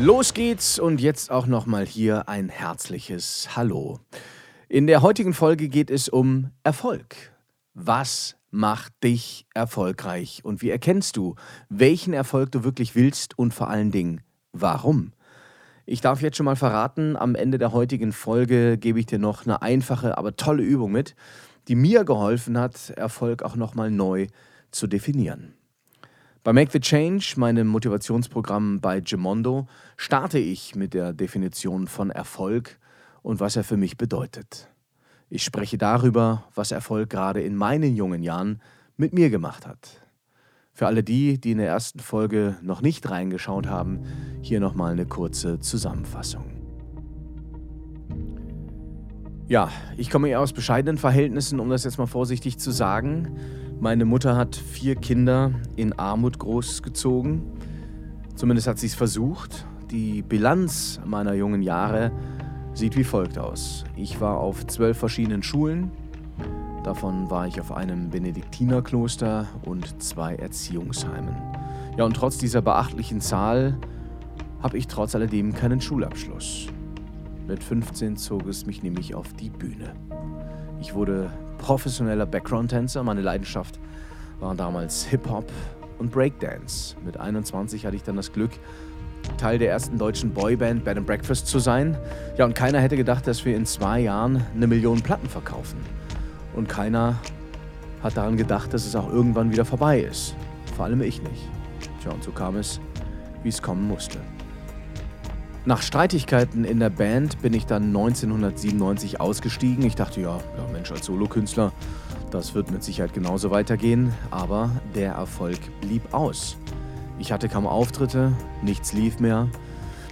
Los geht's und jetzt auch nochmal hier ein herzliches Hallo. In der heutigen Folge geht es um Erfolg. Was macht dich erfolgreich und wie erkennst du, welchen Erfolg du wirklich willst und vor allen Dingen warum? Ich darf jetzt schon mal verraten, am Ende der heutigen Folge gebe ich dir noch eine einfache, aber tolle Übung mit, die mir geholfen hat, Erfolg auch nochmal neu zu definieren. Bei Make the Change, meinem Motivationsprogramm bei Gemondo, starte ich mit der Definition von Erfolg und was er für mich bedeutet. Ich spreche darüber, was Erfolg gerade in meinen jungen Jahren mit mir gemacht hat. Für alle die, die in der ersten Folge noch nicht reingeschaut haben, hier nochmal eine kurze Zusammenfassung. Ja, ich komme eher aus bescheidenen Verhältnissen, um das jetzt mal vorsichtig zu sagen. Meine Mutter hat vier Kinder in Armut großgezogen. Zumindest hat sie es versucht. Die Bilanz meiner jungen Jahre sieht wie folgt aus. Ich war auf zwölf verschiedenen Schulen. Davon war ich auf einem Benediktinerkloster und zwei Erziehungsheimen. Ja, und trotz dieser beachtlichen Zahl habe ich trotz alledem keinen Schulabschluss. Mit 15 zog es mich nämlich auf die Bühne. Ich wurde professioneller Background-Tänzer. Meine Leidenschaft waren damals Hip-Hop und Breakdance. Mit 21 hatte ich dann das Glück, Teil der ersten deutschen Boyband Bed and Breakfast zu sein. Ja, und keiner hätte gedacht, dass wir in zwei Jahren eine Million Platten verkaufen. Und keiner hat daran gedacht, dass es auch irgendwann wieder vorbei ist. Vor allem ich nicht. Tja, und so kam es, wie es kommen musste. Nach Streitigkeiten in der Band bin ich dann 1997 ausgestiegen. Ich dachte, ja, ja Mensch, als Solokünstler, das wird mit Sicherheit genauso weitergehen. Aber der Erfolg blieb aus. Ich hatte kaum Auftritte, nichts lief mehr.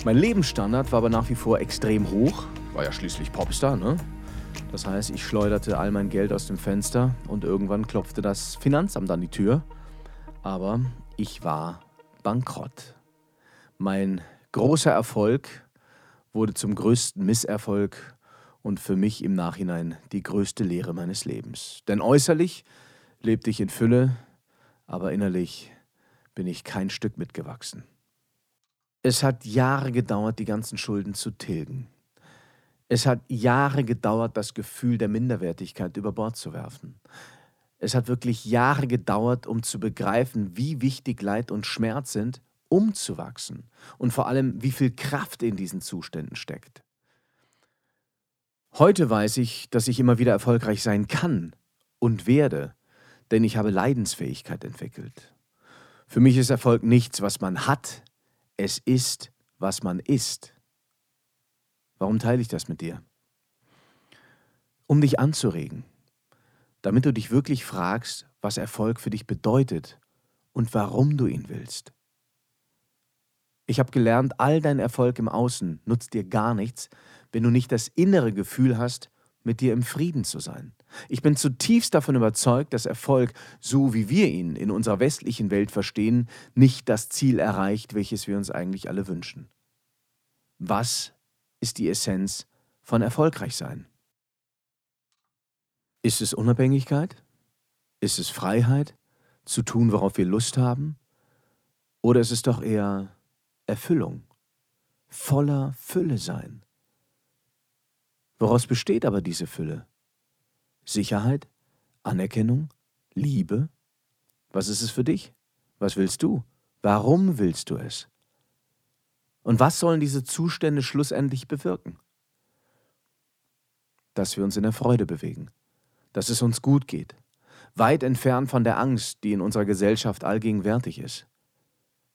Mein Lebensstandard war aber nach wie vor extrem hoch. War ja schließlich Popstar, ne? Das heißt, ich schleuderte all mein Geld aus dem Fenster und irgendwann klopfte das Finanzamt an die Tür. Aber ich war bankrott. Mein großer Erfolg wurde zum größten Misserfolg und für mich im Nachhinein die größte Lehre meines Lebens. Denn äußerlich lebte ich in Fülle, aber innerlich bin ich kein Stück mitgewachsen. Es hat Jahre gedauert, die ganzen Schulden zu tilgen. Es hat Jahre gedauert, das Gefühl der Minderwertigkeit über Bord zu werfen. Es hat wirklich Jahre gedauert, um zu begreifen, wie wichtig Leid und Schmerz sind umzuwachsen und vor allem, wie viel Kraft in diesen Zuständen steckt. Heute weiß ich, dass ich immer wieder erfolgreich sein kann und werde, denn ich habe Leidensfähigkeit entwickelt. Für mich ist Erfolg nichts, was man hat, es ist, was man ist. Warum teile ich das mit dir? Um dich anzuregen, damit du dich wirklich fragst, was Erfolg für dich bedeutet und warum du ihn willst. Ich habe gelernt, all dein Erfolg im Außen nutzt dir gar nichts, wenn du nicht das innere Gefühl hast, mit dir im Frieden zu sein. Ich bin zutiefst davon überzeugt, dass Erfolg, so wie wir ihn in unserer westlichen Welt verstehen, nicht das Ziel erreicht, welches wir uns eigentlich alle wünschen. Was ist die Essenz von erfolgreich sein? Ist es Unabhängigkeit? Ist es Freiheit, zu tun, worauf wir Lust haben? Oder ist es doch eher Erfüllung, voller Fülle sein. Woraus besteht aber diese Fülle? Sicherheit, Anerkennung, Liebe? Was ist es für dich? Was willst du? Warum willst du es? Und was sollen diese Zustände schlussendlich bewirken? Dass wir uns in der Freude bewegen, dass es uns gut geht, weit entfernt von der Angst, die in unserer Gesellschaft allgegenwärtig ist.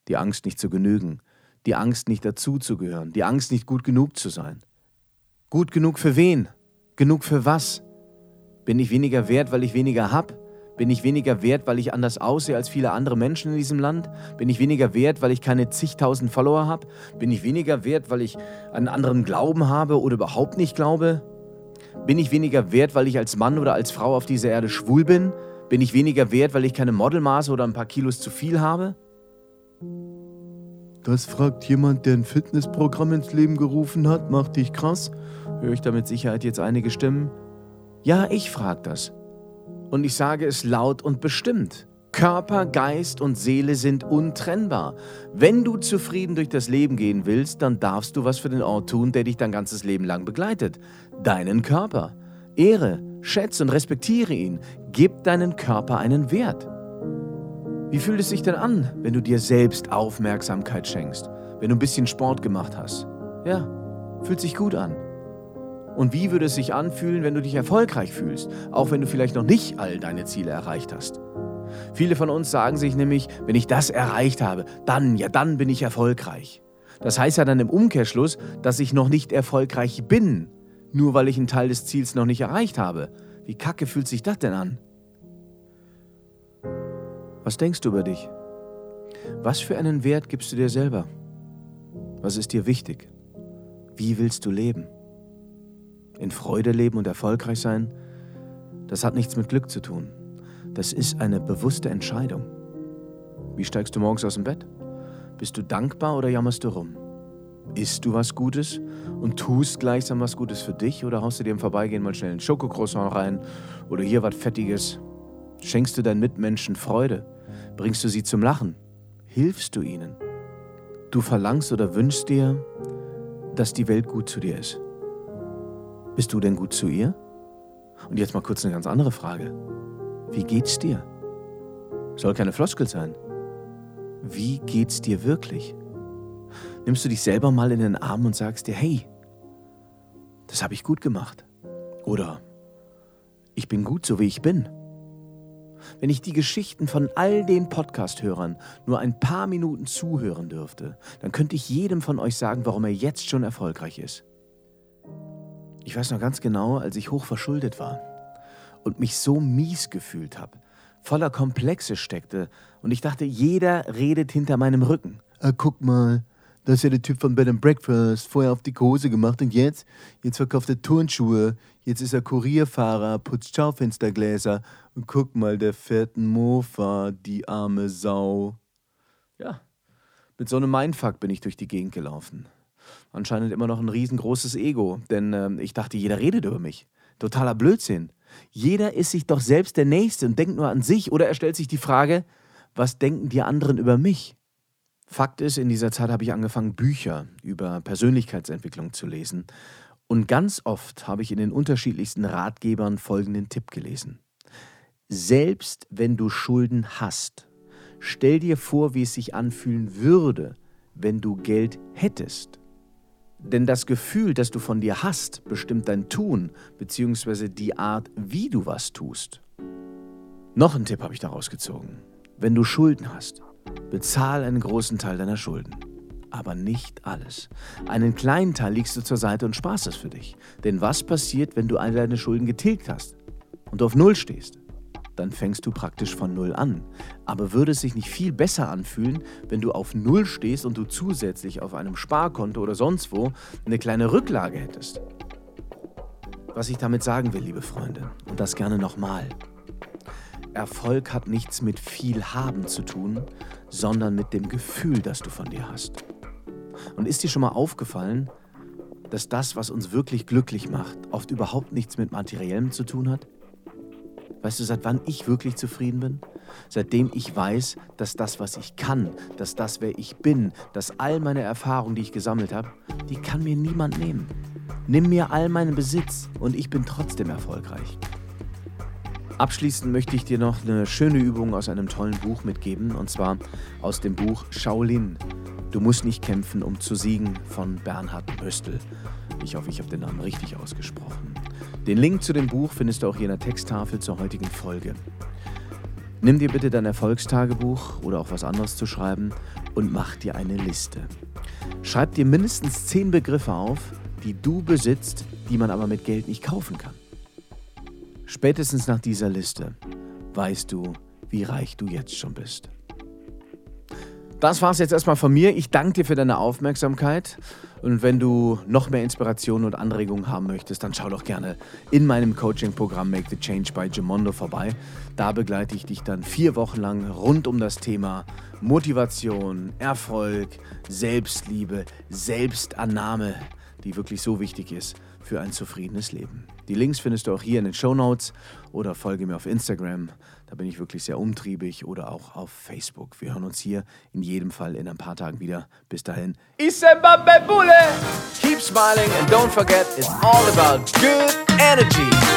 Die Angst nicht zu genügen, die Angst, nicht dazuzugehören, die Angst, nicht gut genug zu sein. Gut genug für wen? Genug für was? Bin ich weniger wert, weil ich weniger habe? Bin ich weniger wert, weil ich anders aussehe als viele andere Menschen in diesem Land? Bin ich weniger wert, weil ich keine zigtausend Follower habe? Bin ich weniger wert, weil ich einen anderen Glauben habe oder überhaupt nicht glaube? Bin ich weniger wert, weil ich als Mann oder als Frau auf dieser Erde schwul bin? Bin ich weniger wert, weil ich keine Modelmaße oder ein paar Kilos zu viel habe? Das fragt jemand, der ein Fitnessprogramm ins Leben gerufen hat. Macht dich krass? Höre ich da mit Sicherheit jetzt einige Stimmen? Ja, ich frage das. Und ich sage es laut und bestimmt. Körper, Geist und Seele sind untrennbar. Wenn du zufrieden durch das Leben gehen willst, dann darfst du was für den Ort tun, der dich dein ganzes Leben lang begleitet. Deinen Körper. Ehre, schätze und respektiere ihn. Gib deinen Körper einen Wert. Wie fühlt es sich denn an, wenn du dir selbst Aufmerksamkeit schenkst? Wenn du ein bisschen Sport gemacht hast? Ja, fühlt sich gut an. Und wie würde es sich anfühlen, wenn du dich erfolgreich fühlst, auch wenn du vielleicht noch nicht all deine Ziele erreicht hast? Viele von uns sagen sich nämlich, wenn ich das erreicht habe, dann, ja, dann bin ich erfolgreich. Das heißt ja dann im Umkehrschluss, dass ich noch nicht erfolgreich bin, nur weil ich einen Teil des Ziels noch nicht erreicht habe. Wie kacke fühlt sich das denn an? Was denkst du über dich? Was für einen Wert gibst du dir selber? Was ist dir wichtig? Wie willst du leben? In Freude leben und erfolgreich sein, das hat nichts mit Glück zu tun. Das ist eine bewusste Entscheidung. Wie steigst du morgens aus dem Bett? Bist du dankbar oder jammerst du rum? Isst du was Gutes und tust gleichsam was Gutes für dich oder haust du dir im Vorbeigehen mal schnell ein Schokocroissant rein oder hier was Fettiges? Schenkst du deinen Mitmenschen Freude? Bringst du sie zum Lachen? Hilfst du ihnen? Du verlangst oder wünschst dir, dass die Welt gut zu dir ist. Bist du denn gut zu ihr? Und jetzt mal kurz eine ganz andere Frage. Wie geht's dir? Soll keine Floskel sein. Wie geht's dir wirklich? Nimmst du dich selber mal in den Arm und sagst dir, hey, das habe ich gut gemacht. Oder ich bin gut so wie ich bin. Wenn ich die Geschichten von all den Podcast-Hörern nur ein paar Minuten zuhören dürfte, dann könnte ich jedem von euch sagen, warum er jetzt schon erfolgreich ist. Ich weiß noch ganz genau, als ich hoch verschuldet war und mich so mies gefühlt habe, voller Komplexe steckte und ich dachte, jeder redet hinter meinem Rücken. Ah, guck mal, das ist ja der Typ von Bed and Breakfast, vorher auf die Hose gemacht und jetzt, jetzt verkauft er Turnschuhe, jetzt ist er Kurierfahrer, putzt Schaufenstergläser und guck mal, der fährt einen Mofa, die arme Sau. Ja, mit so einem Mindfuck bin ich durch die Gegend gelaufen. Anscheinend immer noch ein riesengroßes Ego, denn äh, ich dachte, jeder redet über mich. Totaler Blödsinn. Jeder ist sich doch selbst der Nächste und denkt nur an sich oder er stellt sich die Frage, was denken die anderen über mich? Fakt ist, in dieser Zeit habe ich angefangen, Bücher über Persönlichkeitsentwicklung zu lesen. Und ganz oft habe ich in den unterschiedlichsten Ratgebern folgenden Tipp gelesen. Selbst wenn du Schulden hast, stell dir vor, wie es sich anfühlen würde, wenn du Geld hättest. Denn das Gefühl, das du von dir hast, bestimmt dein Tun bzw. die Art, wie du was tust. Noch einen Tipp habe ich daraus gezogen. Wenn du Schulden hast, bezahl einen großen Teil deiner Schulden. Aber nicht alles. Einen kleinen Teil legst du zur Seite und sparst es für dich. Denn was passiert, wenn du all deine Schulden getilgt hast und du auf Null stehst? dann fängst du praktisch von Null an. Aber würde es sich nicht viel besser anfühlen, wenn du auf Null stehst und du zusätzlich auf einem Sparkonto oder sonst wo eine kleine Rücklage hättest? Was ich damit sagen will, liebe Freunde, und das gerne nochmal. Erfolg hat nichts mit viel haben zu tun, sondern mit dem Gefühl, das du von dir hast. Und ist dir schon mal aufgefallen, dass das, was uns wirklich glücklich macht, oft überhaupt nichts mit Materiellem zu tun hat? Weißt du, seit wann ich wirklich zufrieden bin? Seitdem ich weiß, dass das, was ich kann, dass das, wer ich bin, dass all meine Erfahrungen, die ich gesammelt habe, die kann mir niemand nehmen. Nimm mir all meinen Besitz und ich bin trotzdem erfolgreich. Abschließend möchte ich dir noch eine schöne Übung aus einem tollen Buch mitgeben, und zwar aus dem Buch Shaolin. Du musst nicht kämpfen, um zu siegen von Bernhard Möstl. Ich hoffe, ich habe den Namen richtig ausgesprochen. Den Link zu dem Buch findest du auch hier in der Texttafel zur heutigen Folge. Nimm dir bitte dein Erfolgstagebuch oder auch was anderes zu schreiben und mach dir eine Liste. Schreib dir mindestens zehn Begriffe auf, die du besitzt, die man aber mit Geld nicht kaufen kann. Spätestens nach dieser Liste weißt du, wie reich du jetzt schon bist. Das war es jetzt erstmal von mir. Ich danke dir für deine Aufmerksamkeit. Und wenn du noch mehr Inspiration und Anregungen haben möchtest, dann schau doch gerne in meinem Coaching-Programm Make the Change by Gemondo vorbei. Da begleite ich dich dann vier Wochen lang rund um das Thema Motivation, Erfolg, Selbstliebe, Selbstannahme, die wirklich so wichtig ist für ein zufriedenes Leben. Die Links findest du auch hier in den Show Notes oder folge mir auf Instagram. Da bin ich wirklich sehr umtriebig oder auch auf Facebook. Wir hören uns hier in jedem Fall in ein paar Tagen wieder. Bis dahin. Keep smiling and don't forget it's all about good energy.